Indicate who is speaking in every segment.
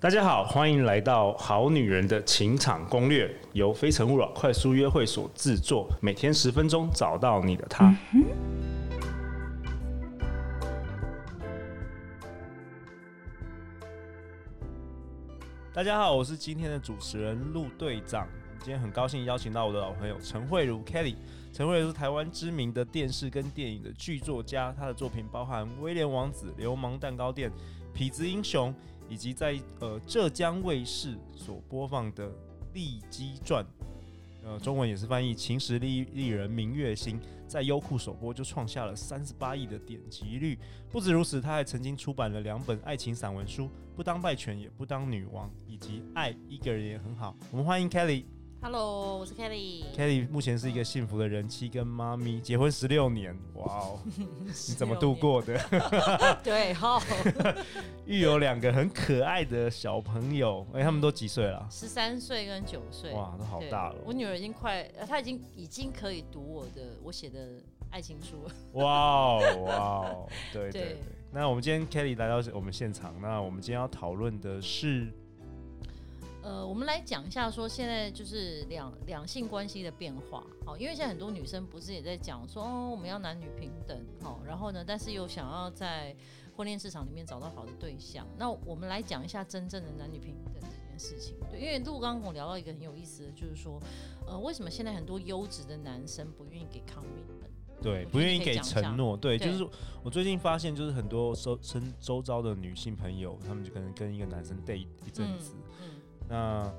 Speaker 1: 大家好，欢迎来到《好女人的情场攻略》，由非诚勿扰快速约会所制作，每天十分钟，找到你的他。大家好，我是今天的主持人陆队长。今天很高兴邀请到我的老朋友陈慧如 Kelly。陈慧如是台湾知名的电视跟电影的剧作家，她的作品包含《威廉王子》、《流氓蛋糕店》、《痞子英雄》。以及在呃浙江卫视所播放的《丽姬传》，呃中文也是翻译《秦时丽丽人明月心》，在优酷首播就创下了三十八亿的点击率。不止如此，他还曾经出版了两本爱情散文书，《不当败犬也不当女王》，以及《爱一个人也很好》。我们欢迎 Kelly。
Speaker 2: Hello，我是 Kelly。
Speaker 1: Kelly 目前是一个幸福的人妻跟妈咪，结婚十六年，哇哦，你怎么度过的？
Speaker 2: 对，好。
Speaker 1: 育有两个很可爱的小朋友，哎、欸，他们都几岁了？
Speaker 2: 十三岁跟九岁。
Speaker 1: 哇，都好大了。
Speaker 2: 我女儿已经快，她已经已经可以读我的我写的爱情书了。
Speaker 1: 哇哦，哇哦，对对对，对。那我们今天 Kelly 来到我们现场，那我们今天要讨论的是。
Speaker 2: 呃，我们来讲一下，说现在就是两两性关系的变化，好，因为现在很多女生不是也在讲说，哦，我们要男女平等，好，然后呢，但是又想要在婚恋市场里面找到好的对象，那我们来讲一下真正的男女平等这件事情，对，因为陆刚跟我聊到一个很有意思的，就是说，呃，为什么现在很多优质的男生不愿意给 commitment，
Speaker 1: 对，不愿意给承诺，对，就是我最近发现，就是很多周身周遭的女性朋友，他们就可能跟一个男生 date 一阵子。嗯那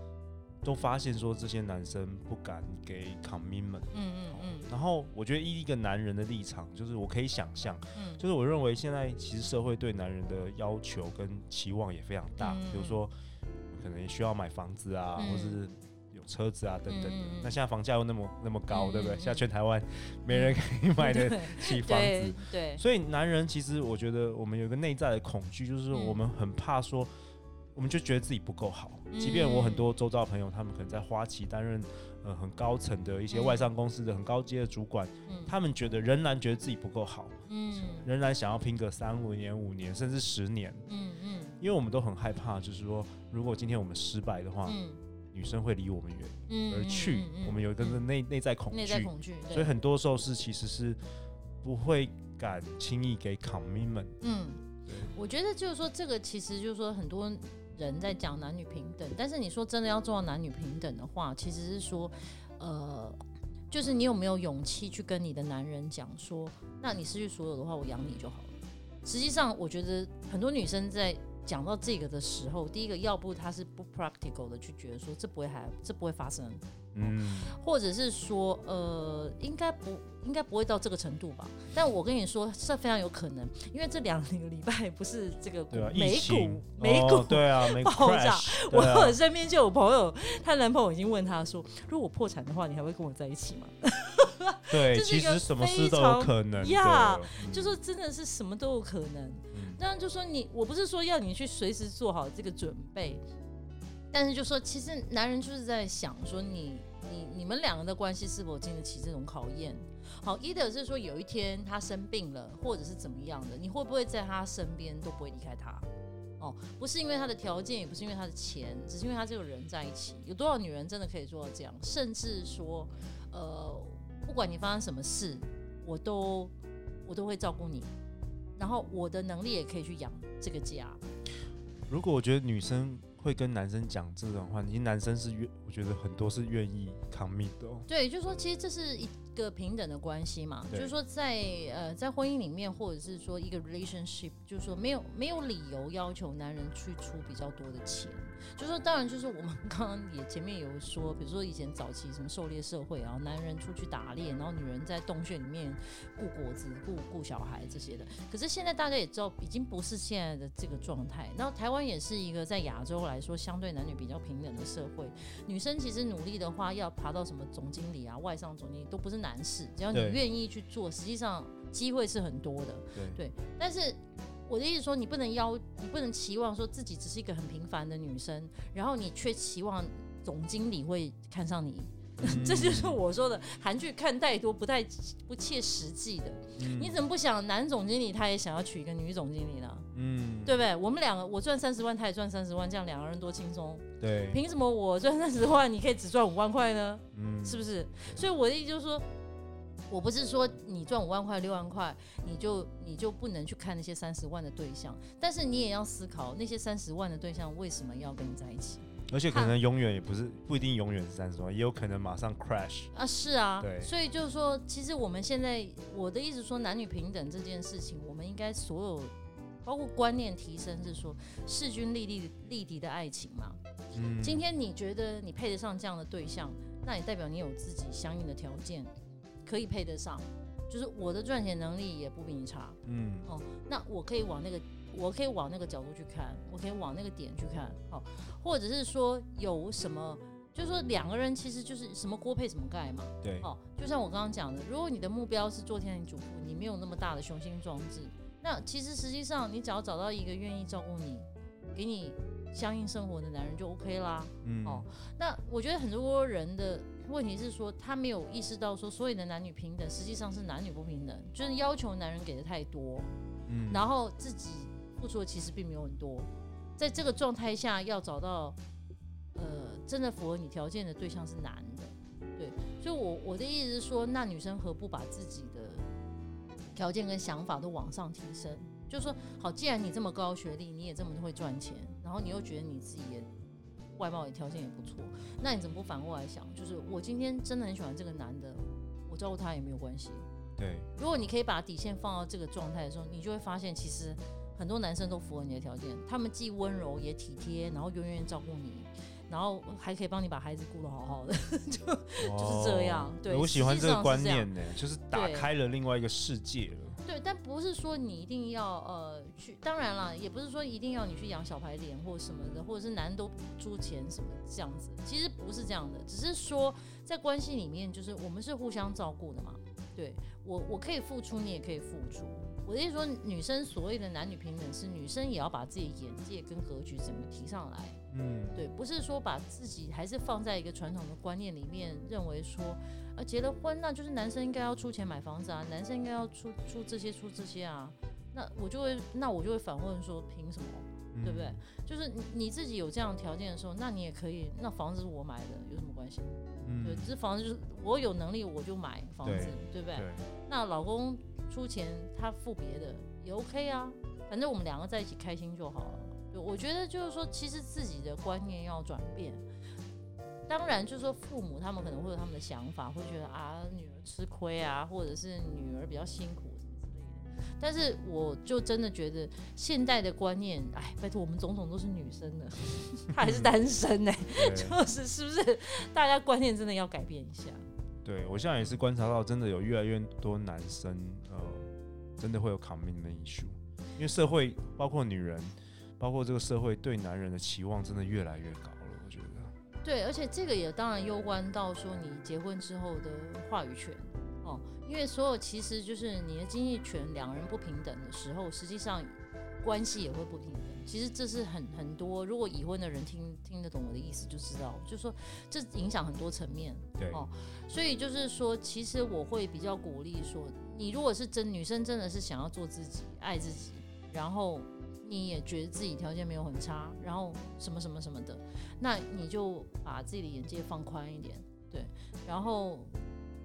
Speaker 1: 都发现说，这些男生不敢给 commitment，嗯嗯嗯，然后我觉得以一个男人的立场，就是我可以想象，嗯，就是我认为现在其实社会对男人的要求跟期望也非常大，比如说可能也需要买房子啊，或是有车子啊等等的。那现在房价又那么那么高，对不对？现在全台湾没人可以买得起房子，
Speaker 2: 对，
Speaker 1: 所以男人其实我觉得我们有一个内在的恐惧，就是我们很怕说。我们就觉得自己不够好，即便我很多周遭的朋友，他们可能在花旗担任呃很高层的一些外商公司的很高阶的主管，他们觉得仍然觉得自己不够好，嗯，仍然想要拼个三五年、五年甚至十年，嗯嗯，因为我们都很害怕，就是说如果今天我们失败的话，女生会离我们远嗯而去，我们有一个内内在恐惧，所以很多时候是其实是不会敢轻易给 commitment，
Speaker 2: 嗯，我觉得就是说这个其实就是说很多。人在讲男女平等，但是你说真的要做到男女平等的话，其实是说，呃，就是你有没有勇气去跟你的男人讲说，那你失去所有的话，我养你就好了。实际上，我觉得很多女生在讲到这个的时候，第一个要不他是不 practical 的去觉得说这不会还这不会发生。嗯，或者是说，呃，应该不应该不会到这个程度吧？但我跟你说，是非常有可能，因为这两个礼拜不是这个 美股美股
Speaker 1: 对啊
Speaker 2: 爆炸，我我身边就有朋友，她男朋友已经问她说，如果我破产的话，你还会跟我在一起吗？
Speaker 1: 对，其实什么事都有可能呀，
Speaker 2: 就说真的是什么都有可能。那就说你，我不是说要你去随时做好这个准备。但是就说，其实男人就是在想说你，你你们两个的关系是否经得起这种考验？好，either 是说有一天他生病了，或者是怎么样的，你会不会在他身边都不会离开他？哦，不是因为他的条件，也不是因为他的钱，只是因为他这个人在一起。有多少女人真的可以做到这样？甚至说，呃，不管你发生什么事，我都我都会照顾你，然后我的能力也可以去养这个家。
Speaker 1: 如果我觉得女生。会跟男生讲这种话，其实男生是愿，我觉得很多是愿意 commit 的哦。
Speaker 2: 对，就是说，其实这是一个平等的关系嘛，就是说在呃在婚姻里面，或者是说一个 relationship，就是说没有没有理由要求男人去出比较多的钱。就说，当然就是我们刚刚也前面有说，比如说以前早期什么狩猎社会，啊男人出去打猎，然后女人在洞穴里面顾果子、顾顾小孩这些的。可是现在大家也知道，已经不是现在的这个状态。然后台湾也是一个在亚洲来说相对男女比较平等的社会，女生其实努力的话，要爬到什么总经理啊、外商总经理都不是难事，只要你愿意去做，实际上机会是很多的。对，对，但是。我的意思说，你不能要，你不能期望说自己只是一个很平凡的女生，然后你却期望总经理会看上你，嗯、这就是我说的韩剧看太多不太不切实际的。嗯、你怎么不想男总经理他也想要娶一个女总经理呢？嗯，对不对？我们两个我赚三十万，他也赚三十万，这样两个人多轻松。
Speaker 1: 对，
Speaker 2: 凭什么我赚三十万，你可以只赚五万块呢？嗯，是不是？所以我的意思就是说，我不是说你赚五万块、六万块，你就你就不能去看那些三十万的对象，但是你也要思考那些三十万的对象为什么要跟你在一起。
Speaker 1: 而且可能永远也不是不一定永远是三十万，也有可能马上 crash
Speaker 2: 啊！是啊，对，所以就是说，其实我们现在我的意思说，男女平等这件事情，我们应该所有包括观念提升，是说势均力敌力敌的爱情嘛。嗯，今天你觉得你配得上这样的对象，那也代表你有自己相应的条件可以配得上，就是我的赚钱能力也不比你差。嗯，哦，那我可以往那个。我可以往那个角度去看，我可以往那个点去看，好，或者是说有什么，就是说两个人其实就是什么锅配什么盖嘛，
Speaker 1: 对，
Speaker 2: 哦，就像我刚刚讲的，如果你的目标是做天庭主妇，你没有那么大的雄心壮志，那其实实际上你只要找到一个愿意照顾你、给你相应生活的男人就 OK 啦，嗯，哦，那我觉得很多人的问题是说他没有意识到说所有的男女平等实际上是男女不平等，就是要求男人给的太多，嗯，然后自己。付出的其实并没有很多，在这个状态下要找到，呃，真的符合你条件的对象是难的，对，所以我我的意思是说，那女生何不把自己的条件跟想法都往上提升？就是说，好，既然你这么高学历，你也这么会赚钱，然后你又觉得你自己也外貌也条件也不错，那你怎么不反过来想？就是我今天真的很喜欢这个男的，我照顾他也没有关系。
Speaker 1: 对，
Speaker 2: 如果你可以把底线放到这个状态的时候，你就会发现其实。很多男生都符合你的条件，他们既温柔也体贴，然后永远照顾你，然后还可以帮你把孩子顾得好好的，就、哦、就是这样。对，
Speaker 1: 我喜欢这个观念呢，就是打开了另外一个世界了。
Speaker 2: 对，但不是说你一定要呃去，当然了，也不是说一定要你去养小白脸或什么的，或者是男人都出钱什么这样子，其实不是这样的，只是说在关系里面，就是我们是互相照顾的嘛。对我，我可以付出，你也可以付出。我的意思说，女生所谓的男女平等，是女生也要把自己眼界跟格局整个提上来。嗯，对，不是说把自己还是放在一个传统的观念里面，认为说，呃，结了婚那就是男生应该要出钱买房子啊，男生应该要出出这些出这些啊。那我就会，那我就会反问说，凭什么？嗯、对不对？就是你你自己有这样条件的时候，那你也可以，那房子是我买的，有什么关系？嗯，对，这房子就是我有能力我就买房子，对，对不对？对，那老公。出钱他付别的也 OK 啊，反正我们两个在一起开心就好了。对，我觉得就是说，其实自己的观念要转变。当然，就是说父母他们可能会有他们的想法，会觉得啊女儿吃亏啊，或者是女儿比较辛苦什么之类的。但是我就真的觉得现代的观念，哎，拜托我们种种都是女生的，她还是单身呢、欸，就是是不是？大家观念真的要改变一下。
Speaker 1: 对，我现在也是观察到，真的有越来越多男生，呃，真的会有 commitment issue，因为社会包括女人，包括这个社会对男人的期望真的越来越高了，我觉得。
Speaker 2: 对，而且这个也当然攸关到说你结婚之后的话语权哦，因为所有其实就是你的经济权两个人不平等的时候，实际上关系也会不平等。其实这是很很多，如果已婚的人听听得懂我的意思，就知道，就是说这影响很多层面，
Speaker 1: 对哦，
Speaker 2: 所以就是说，其实我会比较鼓励说，你如果是真女生，真的是想要做自己，爱自己，然后你也觉得自己条件没有很差，然后什么什么什么的，那你就把自己的眼界放宽一点，对，然后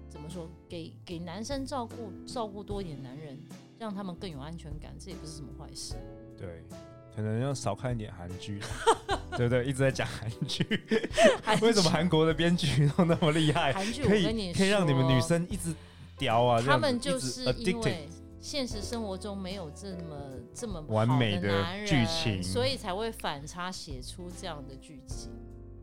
Speaker 2: 怎么说，给给男生照顾照顾多一点男人，让他们更有安全感，这也不是什么坏事，
Speaker 1: 对。可能要少看一点韩剧，对不对？一直在讲韩剧，为什么韩国的编剧都那么厉害？
Speaker 2: 韩剧
Speaker 1: 可以可以让你们女生一直屌啊！
Speaker 2: 他们就是因为现实生活中没有这么这么
Speaker 1: 完美的剧情，
Speaker 2: 所以才会反差写出这样的剧情。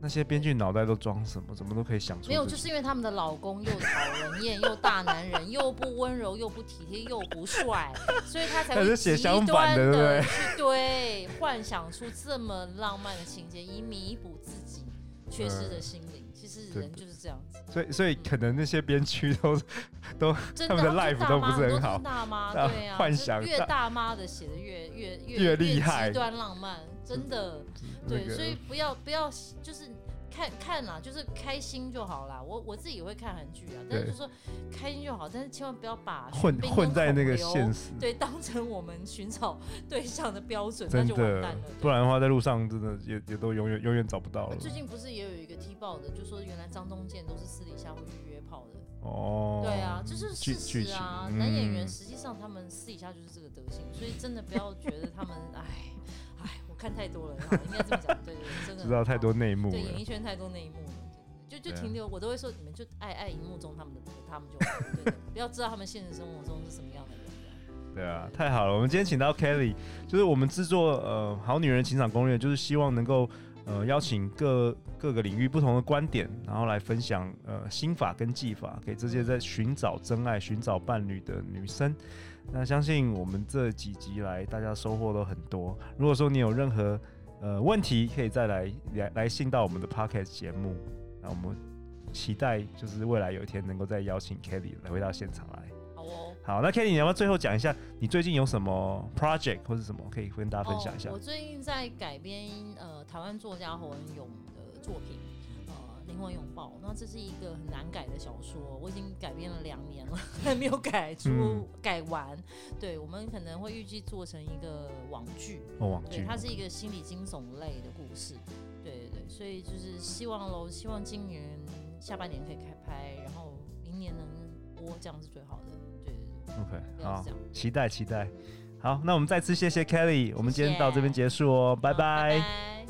Speaker 1: 那些编剧脑袋都装什么？怎么都可以想出？
Speaker 2: 没有，就是因为他们的老公又讨人厌，又大男人，又不温柔，又不体贴，又不帅，所以他才会极端的去对幻想出这么浪漫的情节，以弥补自己缺失的心灵。其实人就是这样子。
Speaker 1: 所以，所以可能那些编曲都 都他们的 life 都不是很好。
Speaker 2: 大妈 对啊，
Speaker 1: 幻想
Speaker 2: 越大妈的写的越越
Speaker 1: 越厉害，
Speaker 2: 极端浪漫，真的。对，所以不要不要，就是看看啦，就是开心就好啦。我我自己也会看韩剧啊，但是就是说开心就好，但是千万不要把
Speaker 1: 混混在那个现实，
Speaker 2: 对，当成我们寻找 对象的标准，那就完蛋了。
Speaker 1: 不然的话，在路上真的也也都永远永远找不到了。
Speaker 2: 最近不是也有一个踢爆的，就说原来张东健都是私底下会去约炮的。
Speaker 1: 哦，
Speaker 2: 对啊，就是事实啊。男演员实际上他们私底下就是这个德行，所以真的不要觉得他们哎哎。看太多了，应该这么讲，对对对，真的知
Speaker 1: 道太多内幕，
Speaker 2: 对演艺圈太多内幕了，就就停留，我都会说你们就爱爱荧幕中他们的，他们就对对，不要知道他们现实生活中是什么样的人。
Speaker 1: 对啊，太好了，我们今天请到 Kelly，就是我们制作呃好女人情场攻略，就是希望能够呃邀请各各个领域不同的观点，然后来分享呃心法跟技法，给这些在寻找真爱、寻找伴侣的女生。那相信我们这几集来，大家收获都很多。如果说你有任何呃问题，可以再来来来信到我们的 Podcast 节目。那我们期待就是未来有一天能够再邀请 Kelly 来回到现场来。
Speaker 2: 好哦。
Speaker 1: 好，那 Kelly 你要不要最后讲一下，你最近有什么 project 或是什么可以跟大家分享一下？
Speaker 2: 哦，我最近在改编呃台湾作家侯文勇的作品。灵魂拥抱，那这是一个很难改的小说，我已经改编了两年了，还没有改出、嗯、改完。对，我们可能会预计做成一个网剧，
Speaker 1: 哦，网剧，
Speaker 2: 它是一个心理惊悚类的故事。对对对，所以就是希望喽，希望今年下半年可以开拍，然后明年能播，这样是最好的。对对对
Speaker 1: ，OK，好，期待期待。好，那我们再次谢谢 Kelly，我们今天到这边结束哦，谢谢，拜拜。拜拜。